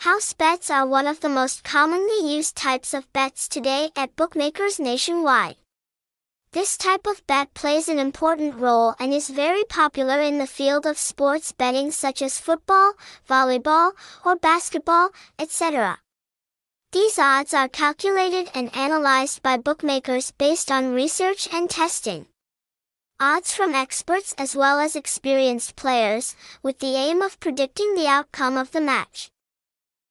House bets are one of the most commonly used types of bets today at bookmakers nationwide. This type of bet plays an important role and is very popular in the field of sports betting such as football, volleyball, or basketball, etc. These odds are calculated and analyzed by bookmakers based on research and testing. Odds from experts as well as experienced players, with the aim of predicting the outcome of the match.